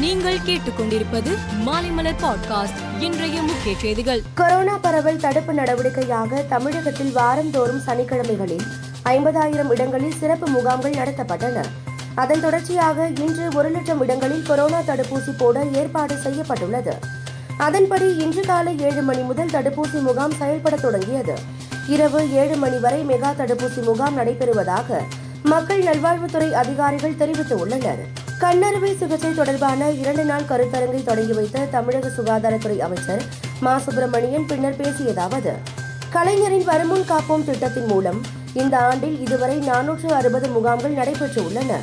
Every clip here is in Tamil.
நீங்கள் கேட்டுக்கொண்டிருப்பது மாலைமலர் பாட்காஸ்ட் இன்றைய முக்கிய செய்திகள். கொரோனா பரவல் தடுப்பு நடவடிக்கையாக தமிழகத்தில் வாரந்தோறும் சனிக்கிழமைகளில் ஐம்பதாயிரம் இடங்களில் சிறப்பு முகாம்கள் நடத்தப்பட்டன. அதன் தொடர்ச்சியாக இன்று ஒரு லட்சம் இடங்களில் கொரோனா தடுப்பூசி போட ஏற்பாடு செய்யப்பட்டுள்ளது. அதன்படி இன்று காலை ஏழு மணி முதல் தடுப்பூசி முகாம் செயல்பட தொடங்கியது. இரவு ஏழு மணி வரை மெகா தடுப்பூசி முகாம் நடைபெறுவதாக மக்கள் நல்வாழ்வுத்துறை அதிகாரிகள் தெரிவித்துள்ளனர். கண்ணறுவை சிகிச்சை தொடர்பான இரண்டு நாள் கருத்தரங்கை தொடங்கி வைத்த தமிழக சுகாதாரத்துறை அமைச்சர் மா. சுப்பிரமணியன் பின்னர் பேசியதாவது கலைஞரின் வருமுன் காப்போம் திட்டத்தின் மூலம் இந்த ஆண்டில் இதுவரை நானூற்று அறுபது முகாம்கள் நடைபெற்று உள்ளன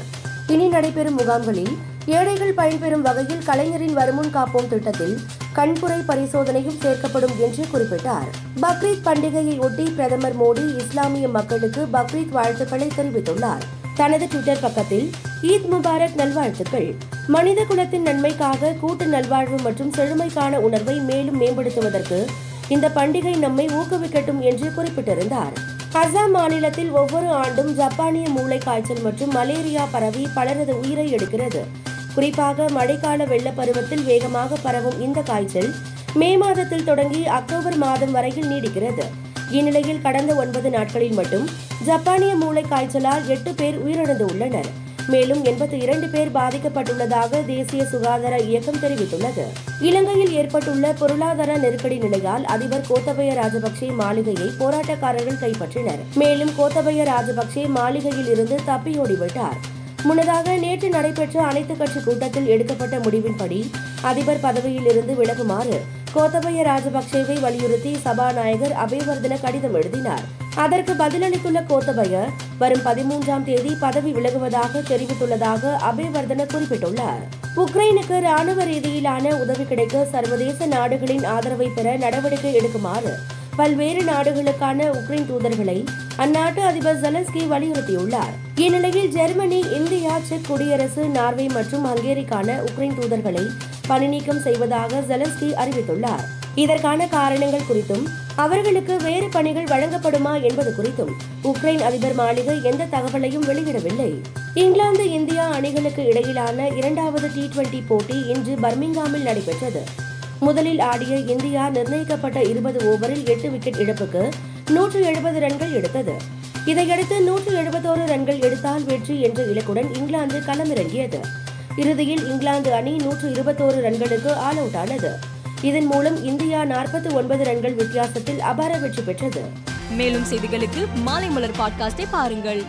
இனி நடைபெறும் முகாம்களில் ஏழைகள் பயன்பெறும் வகையில் கலைஞரின் வருமுன் காப்போம் திட்டத்தில் கண்புரை பரிசோதனையும் சேர்க்கப்படும் என்று குறிப்பிட்டார். பக்ரீத் பண்டிகையை ஒட்டி பிரதமர் மோடி இஸ்லாமிய மக்களுக்கு பக்ரீத் வாழ்த்துக்களை தெரிவித்துள்ளார். தனது ட்விட்டர் பக்கத்தில் ஈத் முபாரக் நல்வாழ்த்துக்கள். மனித குலத்தின் நன்மைக்காக கூட்டு நல்வாழ்வு மற்றும் செழுமைக்கான உணர்வை மேலும் மேம்படுத்துவதற்கு இந்த பண்டிகை நம்மை ஊக்குவிக்கட்டும் என்று குறிப்பிட்டிருந்தார். அசாம் மாநிலத்தில் ஒவ்வொரு ஆண்டும் ஜப்பானிய மூளை காய்ச்சல் மற்றும் மலேரியா பரவி பலரது உயிரை எடுக்கிறது. குறிப்பாக மழைக்கால வெள்ளப்பருவத்தில் வேகமாக பரவும் இந்த காய்ச்சல் மே மாதத்தில் தொடங்கி அக்டோபர் மாதம் வரையில் நீடிக்கிறது. இந்நிலையில் கடந்த ஒன்பது நாட்களில் மட்டும் ஜப்பானிய மூளை காய்ச்சலால் எட்டு பேர் உயிரிழந்து உள்ளனர் மேலும் எண்பத்தி இரண்டு பேர் பாதிக்கப்பட்டுள்ளதாக தேசிய சுகாதார இயக்கம் தெரிவித்துள்ளது. இலங்கையில் ஏற்பட்டுள்ள பொருளாதார நெருக்கடி நிலையால் அதிபர் கோத்தபய ராஜபக்சே மாளிகையை போராட்டக்காரர்கள் கைப்பற்றினர். மேலும் கோத்தபய ராஜபக்சே மாளிகையில் இருந்து தப்பியோடிவிட்டார். முன்னதாக நேற்று நடைபெற்ற அனைத்துக் கட்சி கூட்டத்தில் எடுக்கப்பட்ட முடிவின்படி அதிபர் பதவியில் இருந்து விலகுமாறு கோத்தபய ராஜபக்சேவை வலியுறுத்தி சபாநாயகர் அபேவர்தன கடிதம் எழுதினார். அதற்கு பதிலளித்துள்ள கோத்தபய வரும் பதிமூன்றாம் தேதி பதவி விலகுவதாக தெரிவித்துள்ளதாக அபேவர்தன குறிப்பிட்டுள்ளார். உக்ரைனுக்கு ராணுவ ரீதியிலான உதவி கிடைக்க சர்வதேச நாடுகளின் ஆதரவை பெற நடவடிக்கை எடுக்குமாறு பல்வேறு நாடுகளுக்கான உக்ரைன் தூதர்களை அந்நாட்டு அதிபர் ஜெலன்ஸ்கி வலியுறுத்தியுள்ளார். இந்நிலையில் ஜெர்மனி இந்தியா செக் குடியரசு நார்வே மற்றும் ஹங்கேரிக்கான உக்ரைன் தூதர்களை பணிநீக்கம் செய்வதாக ஜெலன்ஸ்கி அறிவித்துள்ளார். இதற்கான காரணங்கள் குறித்தும் அவர்களுக்கு வேறு பணிகள் வழங்கப்படுமா என்பது குறித்தும் உக்ரைன் அதிபர் மாளிகை எந்த தகவலையும் வெளியிடவில்லை. இங்கிலாந்து இந்தியா அணிகளுக்கு இடையிலான இரண்டாவது டி டுவெண்டி போட்டி இன்று பர்மிங்காமில் நடைபெற்றது. முதலில் ஆடிய இந்தியா நிர்ணயிக்கப்பட்ட இருபது ஓவரில் எட்டு விக்கெட் இழப்புக்கு நூற்று எழுபது ரன்கள் எடுத்தது. இதையடுத்து நூற்று எழுபத்தோரு ரன்கள் எடுத்தால் வெற்றி என்ற இலக்குடன் இங்கிலாந்து களமிறங்கியது. இறுதியில் இங்கிலாந்து அணி நூற்று இருபத்தோரு ரன்களுக்கு ஆல் அவுட் ஆனது. இதன் மூலம் இந்தியா நாற்பத்தி ஒன்பது ரன்கள் வித்தியாசத்தில் அபார வெற்றி பெற்றது. மேலும் செய்திகளுக்கு மாலை மலர் பாட்காஸ்டை பாருங்கள்.